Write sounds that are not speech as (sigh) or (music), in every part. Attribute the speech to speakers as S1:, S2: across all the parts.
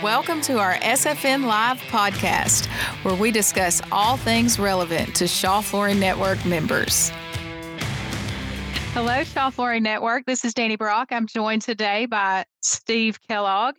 S1: Welcome to our SFN Live podcast, where we discuss all things relevant to Shaw Flooring Network members. Hello, Shaw Flooring Network. This is Dani Brock. I'm joined today by Steve Kellogg.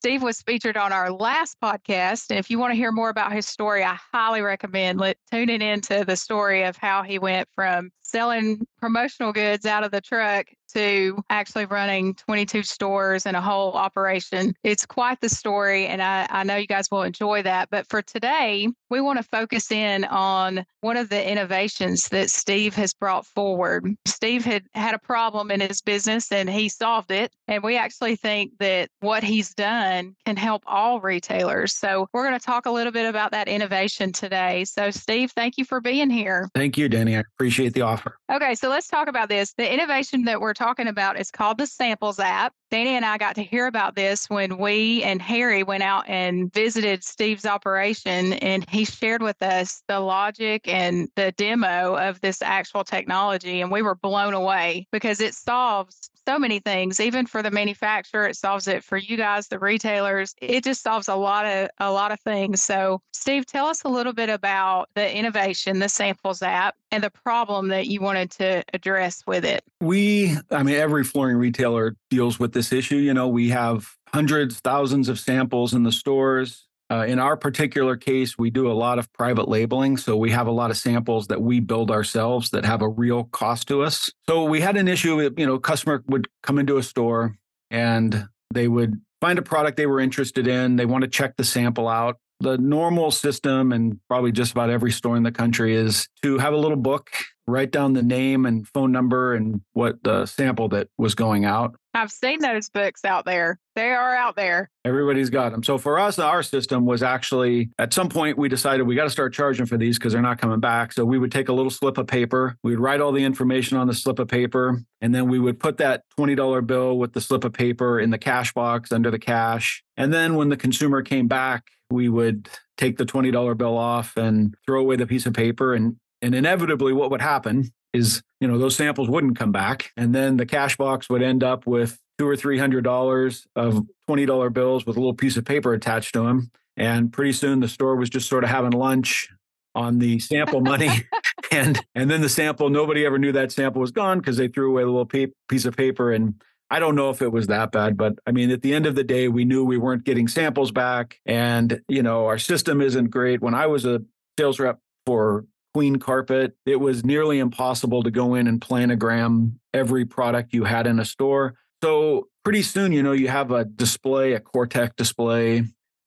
S1: Steve was featured on our last podcast. And if you want to hear more about his story, I highly recommend let, tuning into the story of how he went from selling promotional goods out of the truck to actually running 22 stores and a whole operation. It's quite the story, and I, I know you guys will enjoy that. But for today, we want to focus in on one of the innovations that Steve has brought forward. Steve had had a problem in his business and he solved it. And we actually think that what he's done can help all retailers. So we're going to talk a little bit about that innovation today. So, Steve, thank you for being here.
S2: Thank you, Dani. I appreciate the offer.
S1: Okay, so let's talk about this. The innovation that we're talking about is called the Samples app. Dani and I got to hear about this when we and Harry went out and visited Steve's operation, and he shared with us the logic and the demo of this actual technology. And we were blown away because it solves so many things even for the manufacturer it solves it for you guys the retailers it just solves a lot of a lot of things so steve tell us a little bit about the innovation the samples app and the problem that you wanted to address with it
S2: we i mean every flooring retailer deals with this issue you know we have hundreds thousands of samples in the stores uh, in our particular case, we do a lot of private labeling. So we have a lot of samples that we build ourselves that have a real cost to us. So we had an issue with, you know, customer would come into a store and they would find a product they were interested in. They want to check the sample out. The normal system, and probably just about every store in the country, is to have a little book, write down the name and phone number and what the sample that was going out.
S1: I've seen those books out there. They are out there.
S2: Everybody's got them. So for us, our system was actually at some point we decided we got to start charging for these because they're not coming back. So we would take a little slip of paper, we would write all the information on the slip of paper, and then we would put that $20 bill with the slip of paper in the cash box under the cash. And then when the consumer came back, we would take the $20 bill off and throw away the piece of paper and and inevitably what would happen is you know those samples wouldn't come back and then the cash box would end up with two or three hundred dollars of twenty dollar bills with a little piece of paper attached to them and pretty soon the store was just sort of having lunch on the sample money (laughs) and and then the sample nobody ever knew that sample was gone because they threw away the little piece of paper and I don't know if it was that bad, but I mean, at the end of the day, we knew we weren't getting samples back. And, you know, our system isn't great. When I was a sales rep for queen carpet. It was nearly impossible to go in and planogram every product you had in a store. So pretty soon, you know, you have a display, a COREtec display,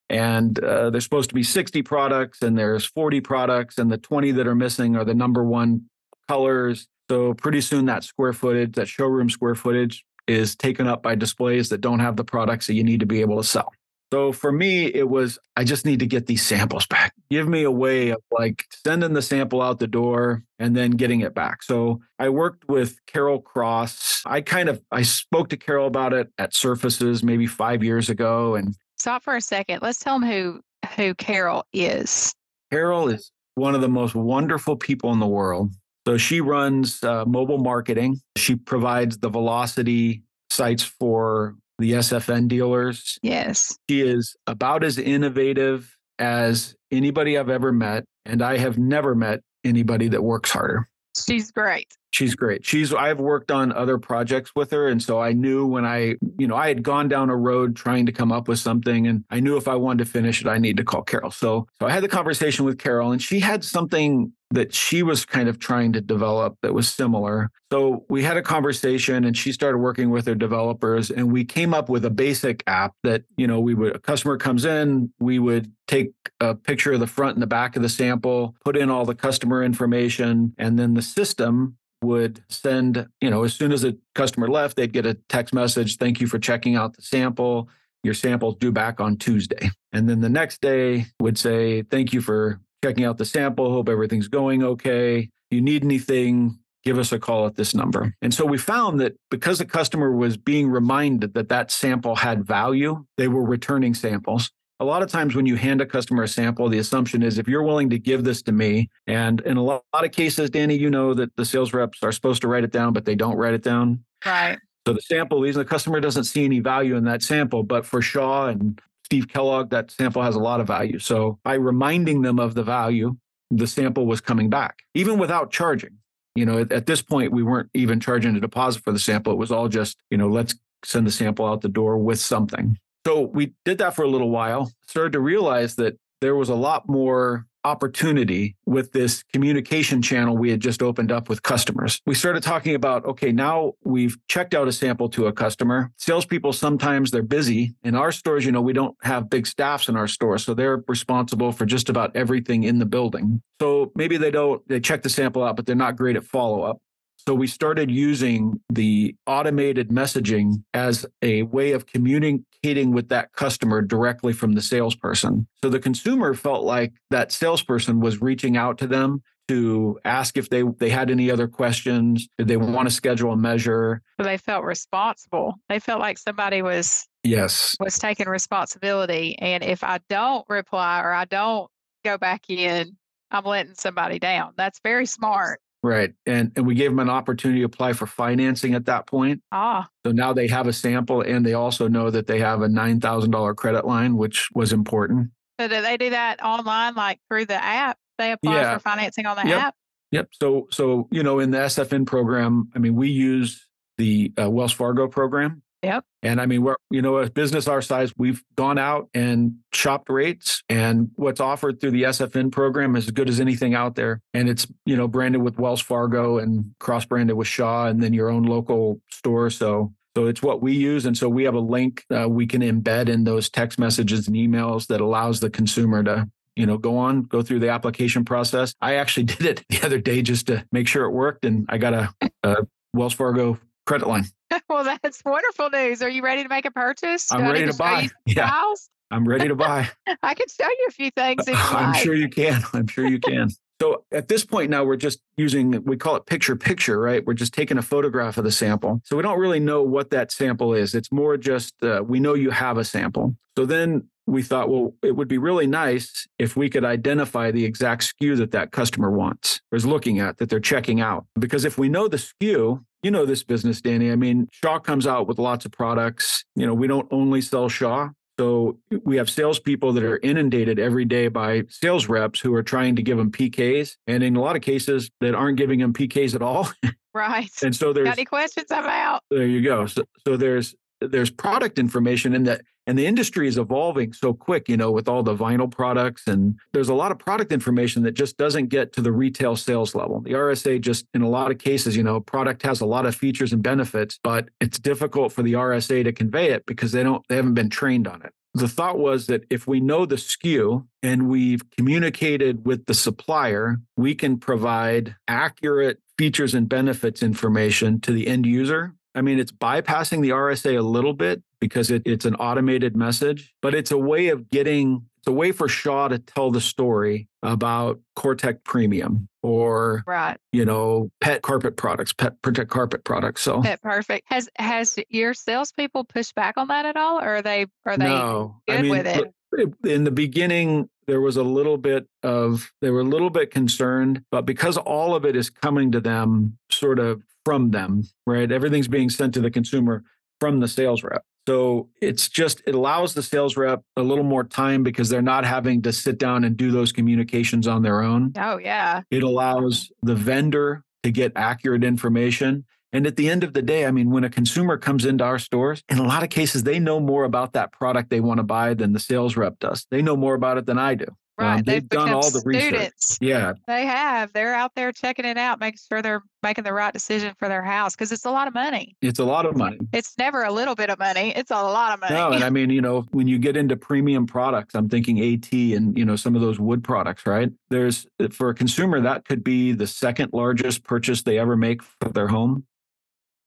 S2: and uh, there's supposed to be 60 products, and there's 40 products, and the 20 that are missing are the number one colors. So pretty soon, that square footage, that showroom square footage, is taken up by displays that don't have the products that you need to be able to sell. So for me, it was I just need to get these samples back. Give me a way of like sending the sample out the door and then getting it back. So I worked with Carol Cross. I kind of I spoke to Carol about it at Surfaces maybe five years ago. And
S1: stop for a second. Let's tell them who who Carol is.
S2: Carol is one of the most wonderful people in the world. So she runs uh, mobile marketing. She provides the velocity sites for the SFN dealers.
S1: Yes.
S2: She is about as innovative as anybody I've ever met. And I have never met anybody that works harder.
S1: She's great.
S2: She's great. She's I've worked on other projects with her and so I knew when I, you know, I had gone down a road trying to come up with something and I knew if I wanted to finish it I need to call Carol. So so I had the conversation with Carol and she had something that she was kind of trying to develop that was similar. So we had a conversation and she started working with her developers and we came up with a basic app that, you know, we would a customer comes in, we would take a picture of the front and the back of the sample, put in all the customer information, and then the system would send, you know, as soon as a customer left, they'd get a text message, thank you for checking out the sample. Your sample's due back on Tuesday. And then the next day would say, thank you for checking out the sample. Hope everything's going okay. You need anything, give us a call at this number. And so we found that because the customer was being reminded that that sample had value, they were returning samples a lot of times when you hand a customer a sample, the assumption is if you're willing to give this to me, and in a lot, of cases, Dani, you know that the sales reps are supposed to write it down, but they don't write it down.
S1: Right.
S2: So the sample, leaves, the customer doesn't see any value in that sample, but for Shaw and Steve Kellogg, that sample has a lot of value. So by reminding them of the value, the sample was coming back, even without charging. You know, at, at this point, we weren't even charging a deposit for the sample. It was all just, you know, let's send the sample out the door with something. So we did that for a little while, started to realize that there was a lot more opportunity with this communication channel we had just opened up with customers. We started talking about okay, now we've checked out a sample to a customer. Salespeople sometimes they're busy. In our stores, you know, we don't have big staffs in our stores, so they're responsible for just about everything in the building. So maybe they don't they check the sample out, but they're not great at follow up. So we started using the automated messaging as a way of communicating with that customer directly from the salesperson. So the consumer felt like that salesperson was reaching out to them to ask if they they had any other questions, did they want to schedule a measure?
S1: So they felt responsible. They felt like somebody was
S2: yes
S1: was taking responsibility and if I don't reply or I don't go back in, I'm letting somebody down. That's very smart.
S2: Right. And and we gave them an opportunity to apply for financing at that point.
S1: Ah.
S2: So now they have a sample and they also know that they have a $9,000 credit line, which was important.
S1: So do they do that online, like through the app? They apply
S2: Yeah.
S1: for financing on the
S2: Yep.
S1: app?
S2: Yep. So so you know in the SFN program, I mean we use the uh, Wells Fargo program.
S1: Yep.
S2: And I mean we're you know a business our size, we've gone out and shopped rates, and what's offered through the SFN program is as good as anything out there. And it's you know branded with Wells Fargo and cross branded with Shaw, and then your own local store. So so it's what we use, and so we have a link uh, we can embed in those text messages and emails that allows the consumer to you know go on go through the application process i actually (laughs) did it the other day just to make sure it worked and i got a, a wells fargo credit line. (laughs)
S1: Well, that's wonderful news. Are you ready to make a purchase?
S2: i'm ready to buy. (laughs) yeah.
S1: files?
S2: i'm ready to buy. (laughs)
S1: I can show you a few things
S2: i'm
S1: like.
S2: sure you can. I'm sure you can. So at this point now we're just using we call it picture picture right? We're just taking a photograph of the sample. So we don't really know what that sample is. It's more just uh, we know you have a sample. So then we thought well it would be really nice if we could identify the exact sku that that customer wants or is looking at that they're checking out. Because if we know the sku you know this business dani i mean shaw comes out with lots of products you know we don't only sell shaw so we have salespeople that are inundated every day by sales reps who are trying to give them PKs, and in a lot of cases that aren't giving them PKs at all. (laughs)
S1: Right.
S2: and so there's
S1: Got any questions? I'm
S2: there you go. So, so there's there's product information in that, and the industry is evolving so quick. You know, with all the vinyl products, and there's a lot of product information that just doesn't get to the retail sales level. The RSA just, in a lot of cases, you know, product has a lot of features and benefits, but it's difficult for the RSA to convey it because they don't they haven't been trained on it. The thought was that if we know the SKU and we've communicated with the supplier, we can provide accurate features and benefits information to the end user. I mean, it's bypassing the RSA a little bit because it, it's an automated message, but it's a way of getting, it's a way for Shaw to tell the story about COREtec Premium or,
S1: Right.
S2: you know, pet carpet products, pet protect carpet products. So,
S1: Pet perfect. Has has your salespeople pushed back on that at all, or are they are they
S2: no, I
S1: good
S2: mean,
S1: with it?
S2: in the beginning there was a little bit of they were a little bit concerned but because all of it is coming to them sort of from them right everything's being sent to the consumer from the sales rep so it's just it allows the sales rep a little more time because they're not having to sit down and do those communications on their own
S1: Oh yeah.
S2: it allows the vendor to get accurate information. And at the end of the day, I mean, when a consumer comes into our stores, in a lot of cases, they know more about that product they want to buy than the sales rep does. They know more about it than I do.
S1: Right.
S2: Um, they've done
S1: become
S2: all the research.
S1: students.
S2: Yeah,
S1: They have. They're out there checking it out, making sure they're making the right decision for their house because it's a lot of money.
S2: it's a lot of money.
S1: It's never a little bit of money. It's a lot of money.
S2: No, and I mean, you know, when you get into premium products, I'm thinking AT and, you know, some of those wood products, right? There's, for a consumer, that could be the second largest purchase they ever make for their home.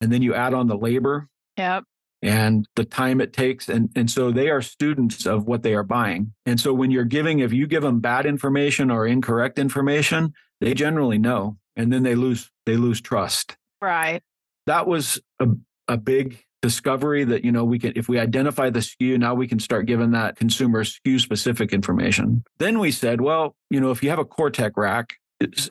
S2: And then you add on the labor
S1: yep.
S2: And the time it takes and and so they are students of what they are buying. And so when you're giving if you give them bad information or incorrect information they generally know and then they lose they lose trust.
S1: Right.
S2: that was a, a big discovery that you know we can if we identify the sku now we can start giving that consumer sku specific information. Then we said well you know if you have a COREtec rack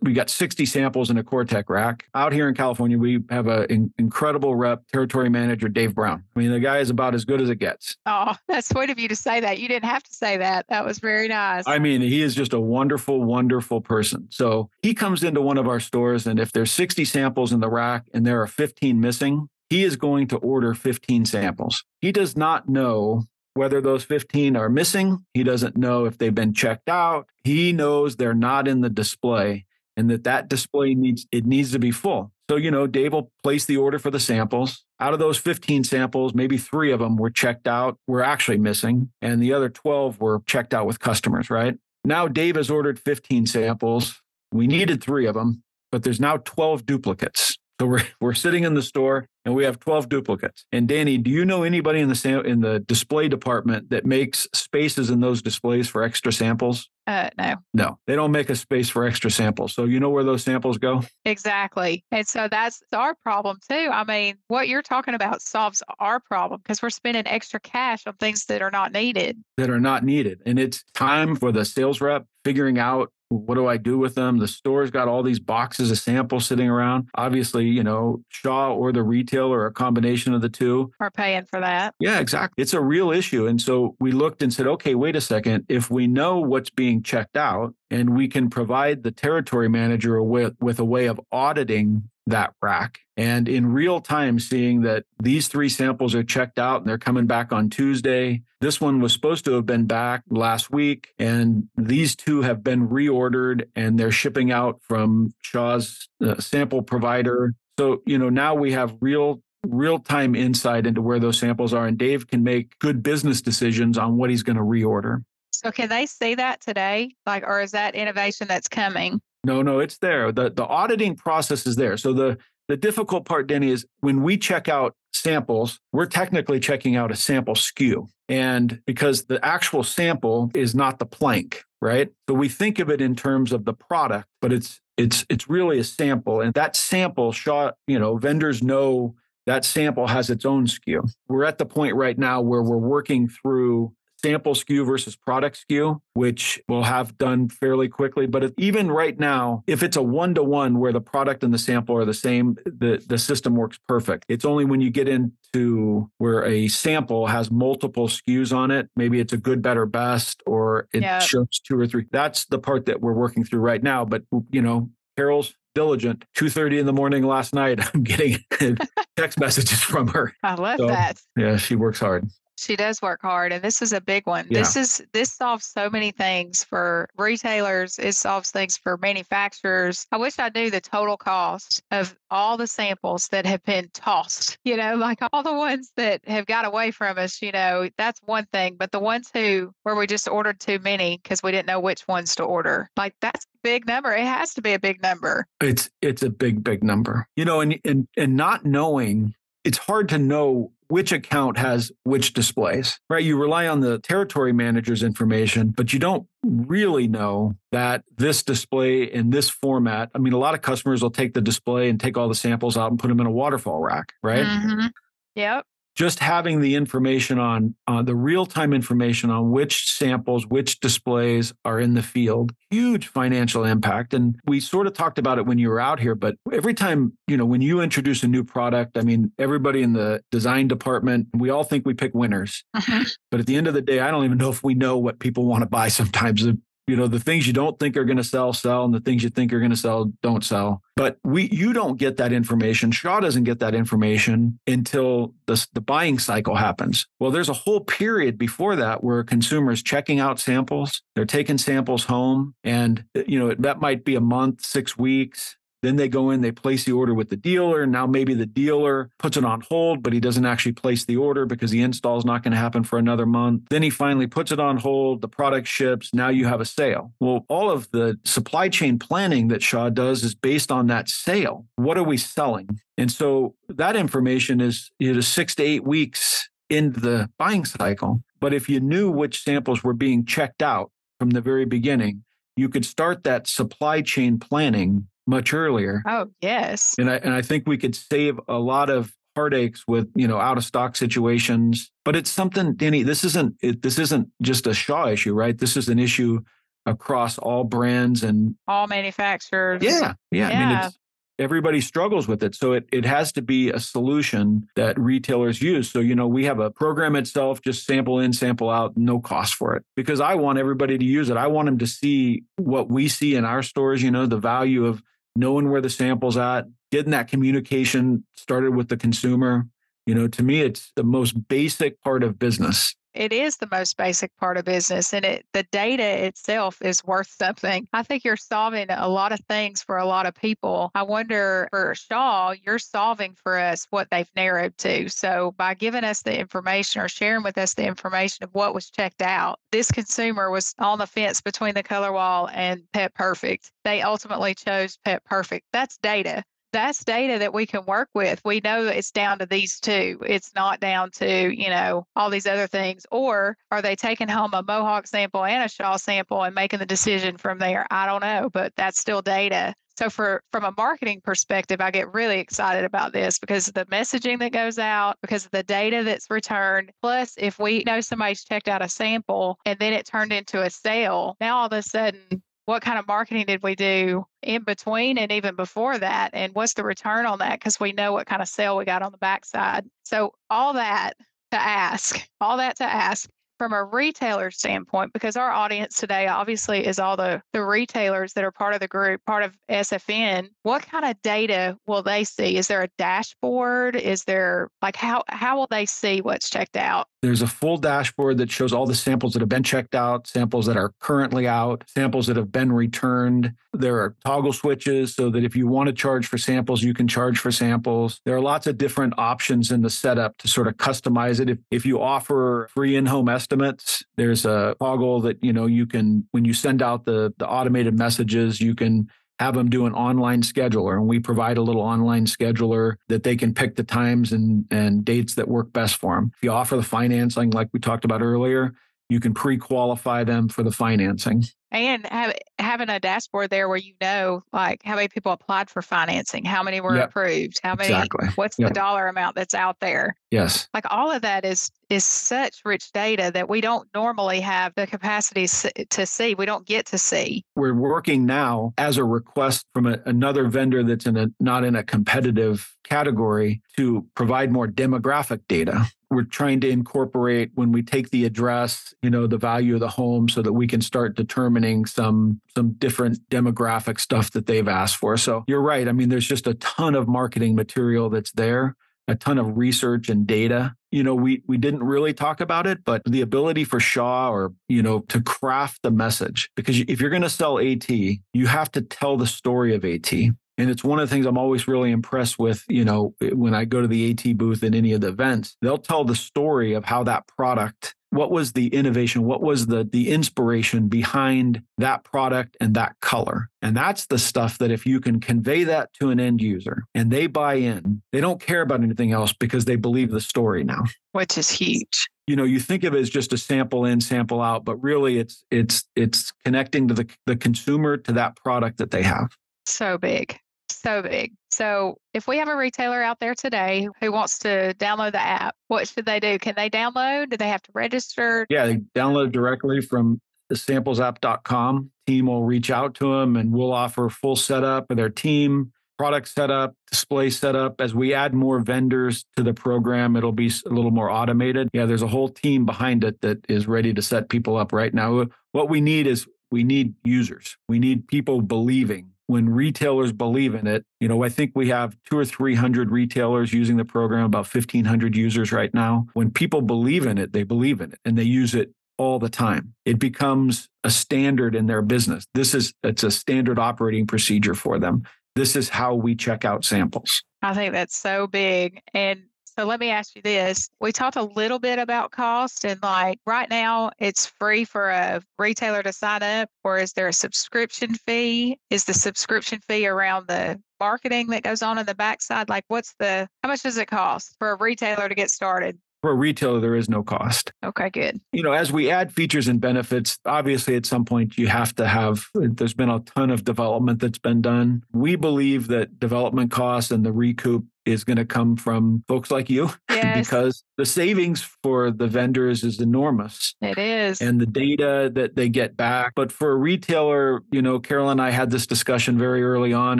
S2: we got 60 samples in a COREtec rack. Out here in California, we have an incredible rep, territory manager, Dave Brown. I mean, the guy is about as good as it gets.
S1: Oh, (laughs) that's sweet of you to say that. You didn't have to say that. That was very nice.
S2: I mean, he is just a wonderful, wonderful person. So he comes into one of our stores, and if there's 60 samples in the rack and there are 15 missing, he is going to order 15 samples. He does not know whether those 15 are missing. He doesn't know if they've been checked out. He knows they're not in the display and that that display needs it needs to be full. So, you know, Dave will place the order for the samples. Out of those 15 samples, maybe 3 of them were checked out, were actually missing, and the other 12 were checked out with customers, right? Now Dave has ordered 15 samples. We needed 3 of them, but there's now 12 duplicates. So we're (laughs) we're sitting in the store and we have 12 duplicates. And Dani, do you know anybody in the in the display department that makes spaces in those displays for extra samples?
S1: Uh, no.
S2: No, they don't make a space for extra samples. So you know where those samples go?
S1: Exactly. And so that's our problem too. I mean, what you're talking about solves our problem because we're spending extra cash on things that are not needed.
S2: That are not needed. And it's time for the sales rep figuring out what do I do with them? The store's got all these boxes of samples sitting around. Obviously, you know, Shaw or the retailer, a combination of the two,
S1: are paying for that.
S2: Yeah, exactly. It's a real issue. And so we looked and said, okay, wait a second. If we know what's being checked out and we can provide the territory manager with, with a way of auditing that rack and in real time seeing that these three samples are checked out and they're coming back on Tuesday. This one was supposed to have been back last week and these two have been reordered and they're shipping out from Shaw's uh, sample provider. So, you know, now we have real real time insight into where those samples are and Dave can make good business decisions on what he's going to reorder.
S1: So can they see that today? Like or is that innovation that's coming?
S2: No, no, it's there. The the auditing process is there. So the the difficult part, Dani, is when we check out samples, we're technically checking out a sample SKU. And because the actual sample is not the plank, right? So we think of it in terms of the product, but it's it's it's really a sample. And that sample shot, you know, vendors know that sample has its own SKU. We're at the point right now where we're working through sample SKU versus product SKU, which we'll have done fairly quickly. But even right now, if it's a one to one where the product and the sample are the same, the, the system works perfect. It's only when you get into where a sample has multiple SKUs on it, maybe it's a good, better, best, or it yep. shows two or three. That's the part that we're working through right now. But, you know, Carol's diligent. 2.30 in the morning last night, (laughs) I'm getting (laughs) text messages from her.
S1: I love so, that.
S2: Yeah, she works hard.
S1: She does work hard, and this is a big one. Yeah. This is this solves so many things for retailers. It solves things for manufacturers. I wish I knew the total cost of all the samples that have been tossed. You know, (laughs) like all the ones that have got away from us. You know, that's one thing, but the ones who where we just ordered too many because we didn't know which ones to order, like that's a big number. It has to be a big number.
S2: It's it's a big big number. You know, and and and not knowing it's hard to know which account has which displays, right? You rely on the territory manager's information, but you don't really know that this display in this format. I mean, a lot of customers will take the display and take all the samples out and put them in a waterfall rack, right?
S1: Mm-hmm. Yep
S2: just having the information on uh, the real time information on which samples, which displays are in the field, huge financial impact. And we sort of talked about it when you were out here, but every time, you know, when you introduce a new product, I mean, everybody in the design department, we all think we pick winners. Uh-huh. But at the end of the day, I don't even know if we know what people want to buy sometimes you know the things you don't think are going to sell sell and the things you think are going to sell don't sell. But we you don't get that information. Shaw doesn't get that information until the, the buying cycle happens. Well there's a whole period before that where consumers checking out samples. They're taking samples home and you know that might be a month six weeks then they go in, they place the order with the dealer. Now maybe the dealer puts it on hold, but he doesn't actually place the order because the install is not going to happen for another month. Then he finally puts it on hold, the product ships, now you have a sale. Well, all of the supply chain planning that Shaw does is based on that sale. What are we selling? And so that information is you know, six to eight weeks into the buying cycle. But if you knew which samples were being checked out from the very beginning, you could start that supply chain planning much earlier.
S1: Oh, yes.
S2: And I and I think we could save a lot of heartaches with you know out of stock situations. But it's something, Dani. This isn't it, this isn't just a Shaw issue, right? This is an issue across all brands and
S1: all manufacturers.
S2: Yeah. Yeah. yeah. I mean, it's, everybody struggles with it. So it, it has to be a solution that retailers use. So, you know, we have a program itself, just sample in, sample out, no cost for it because I want everybody to use it. I want them to see what we see in our stores, you know, the value of knowing where the sample's at, getting that communication started with the consumer. You know, to me, it's the most basic part of business
S1: it is the most basic part of business and it the data itself is worth something. I think you're solving a lot of things for a lot of people. I wonder for Shaw, you're solving for us what they've narrowed to. So by giving us the information or sharing with us the information of what was checked out, this consumer was on the fence between the color wall and Pet Perfect. They ultimately chose Pet Perfect. That's data that's data that we can work with. We know it's down to these two. It's not down to, you know, all these other things. Or are they taking home a Mohawk sample and a Shaw sample and making the decision from there? I don't know, but that's still data. So for from a marketing perspective, I get really excited about this because of the messaging that goes out, because of the data that's returned. Plus, if we know somebody's checked out a sample and then it turned into a sale, now all of a sudden what kind of marketing did we do in between and even before that? And what's the return on that? Because we know what kind of sale we got on the backside. So, all that to ask, (laughs) all that to ask from a retailer standpoint, because our audience today obviously is all the, the retailers that are part of the group, part of SFN, what kind of data will they see? Is there a dashboard? Is there like how how will they see what's checked out?
S2: There's a full dashboard that shows all the samples that have been checked out, samples that are currently out, samples that have been returned. There are toggle switches so that if you want to charge for samples, you can charge for samples. There are lots of different options in the setup to sort of customize it. If, if you offer free in-home estimates, there's a toggle that, you know, you can, when you send out the, the automated messages, you can have them do an online scheduler and we provide a little online scheduler that they can pick the times and, and dates that work best for them if you offer the financing like we talked about earlier you can pre-qualify them for the financing
S1: and have, having a dashboard there where you know like how many people applied for financing how many were yep. approved how many exactly. what's yep. the dollar amount that's out there
S2: yes
S1: like all of that is is such rich data that we don't normally have the capacity to see we don't get to see
S2: we're working now as a request from a, another vendor that's in a not in a competitive category to provide more demographic data we're trying to incorporate when we take the address you know the value of the home so that we can start determining some some different demographic stuff that they've asked for. So you're right. I mean there's just a ton of marketing material that's there a ton of research and data. You know we we didn't really talk about it but the ability for shaw or you know to craft the message because if you're going to sell at you have to tell the story of at and it's one of the things I'm always really impressed with, you know, when I go to the AT booth at any of the events, they'll tell the story of how that product, what was the innovation, what was the the inspiration behind that product and that color. And that's the stuff that if you can convey that to an end user and they buy in, they don't care about anything else because they believe the story now.
S1: Which is huge
S2: you know you think of it as just a sample in sample out but really it's it's it's connecting to the the consumer to that product that they have
S1: so big so big. So, if we have a retailer out there today who wants to download the app, what should they do? Can they download? Do they have to register?
S2: Yeah, they download directly from samplesapp.com. Team will reach out to them and we'll offer full setup of their team, product setup, display setup. As we add more vendors to the program, it'll be a little more automated. Yeah, there's a whole team behind it that is ready to set people up right now. What we need is we need users. We need people believing when retailers believe in it. You know, I think we have two or 300 retailers using the program, about 1,500 users right now. When people believe in it, they believe in it and they use it all the time. It becomes a standard in their business. This is, it's a standard operating procedure for them. This is how we check out samples.
S1: I think that's so big. And so let me ask you this. We talked a little bit about cost and like right now it's free for a retailer to sign up or is there a subscription fee? Is the subscription fee around the marketing that goes on in the backside? Like what's the how much does it cost for a retailer to get started?
S2: For a retailer, there is no cost.
S1: Okay, good.
S2: You know, as we add features and benefits, obviously at some point you have to have, there's been a ton of development that's been done. We believe that development costs and the recoup is going to come from folks like you (laughs)
S1: Yes,
S2: because the savings for the vendors is enormous
S1: it is.
S2: and the data that they get back. But for a retailer, you know, Carol and I had this discussion very early on.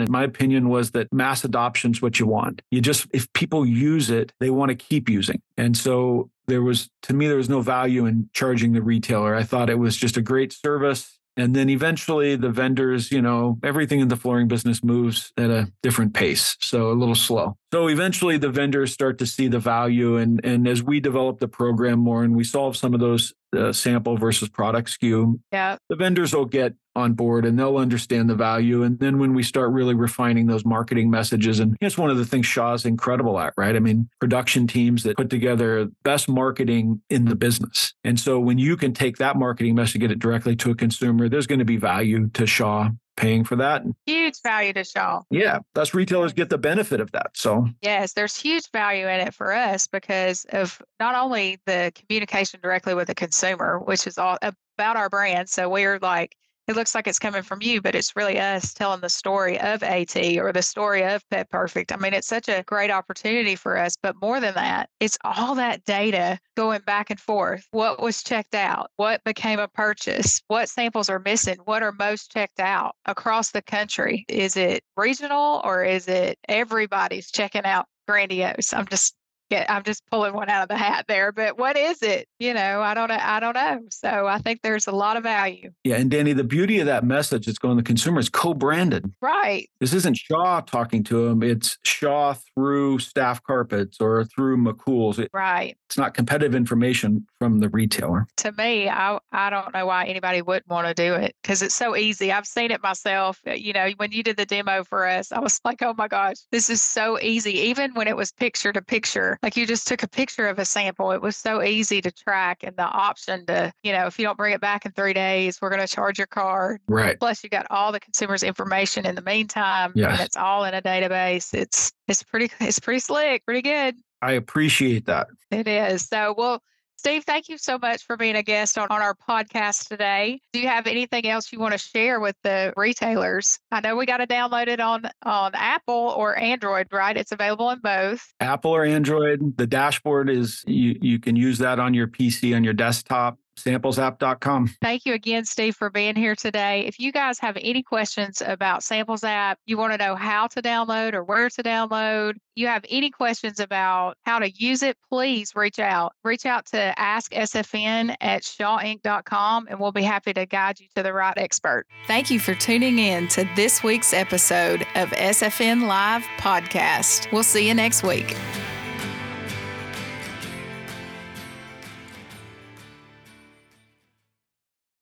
S2: And my opinion was that mass adoption is what you want. You just, if people use it, they want to keep using. And so there was, to me, there was no value in charging the retailer. I thought it was just a great service. And then eventually the vendors, you know, everything in the flooring business moves at a different pace. So a little slow. So eventually the vendors start to see the value. And, and as we develop the program more and we solve some of those uh, sample versus product SKU,
S1: yeah,
S2: the vendors will get on board and they'll understand the value. And then when we start really refining those marketing messages, and it's one of the things Shaw's incredible at, right? I mean, production teams that put together best marketing in the business. And so when you can take that marketing message, and get it directly to a consumer, there's going to be value to Shaw paying for that.
S1: Huge value to Shaw.
S2: yeah, us retailers get the benefit of that. So
S1: Yes, there's huge value in it for us because of not only the communication directly with the consumer, which is all about our brand. So we're like, it looks like it's coming from you, but it's really us telling the story of AT or the story of Pet Perfect. I mean, it's such a great opportunity for us. But more than that, it's all that data going back and forth. What was checked out? What became a purchase? What samples are missing? What are most checked out across the country? Is it regional or is it everybody's checking out grandiose? I'm just get I'm just pulling one out of the hat there, but what is it? You know, I don't know. I don't know. So I think there's a lot of value.
S2: yeah, and Dani, the beauty of that message that's going to the consumer is co-branded.
S1: Right.
S2: This isn't Shaw talking to him. It's Shaw through Staff Carpets or through McCool's. It-
S1: Right.
S2: it's not competitive information from the retailer.
S1: To me, I I don't know why anybody wouldn't want to do it because it's so easy. I've seen it myself. Uh, You know, when you did the demo for us, I was like, oh my gosh, this is so easy. Even when it was picture to picture, like you just took a picture of a sample, it was so easy to track and the option to, you know, if you don't bring it back in three days, we're going to charge your card.
S2: Right.
S1: Plus, you got all the consumer's information in the meantime,
S2: Yes.
S1: and it's all in a database. It's it's pretty it's pretty slick, pretty good.
S2: I appreciate that.
S1: It is. So, well, Steve, thank you so much for being a guest on, on our podcast today. Do you have anything else you want to share with the retailers? I know we got to download it on on Apple or Android, right? It's available in both.
S2: Apple or Android, the dashboard is you, you can use that on your PC, on your desktop, samplesapp.com.
S1: Thank you again, Steve, for being here today. If you guys have any questions about Samples app, you want to know how to download or where to download, you have any questions about how to use it, please reach out. Reach out to AskSFN at shawinc.com and we'll be happy to guide you to the right expert. Thank you for tuning in to this week's episode of SFN Live Podcast. We'll see you next week.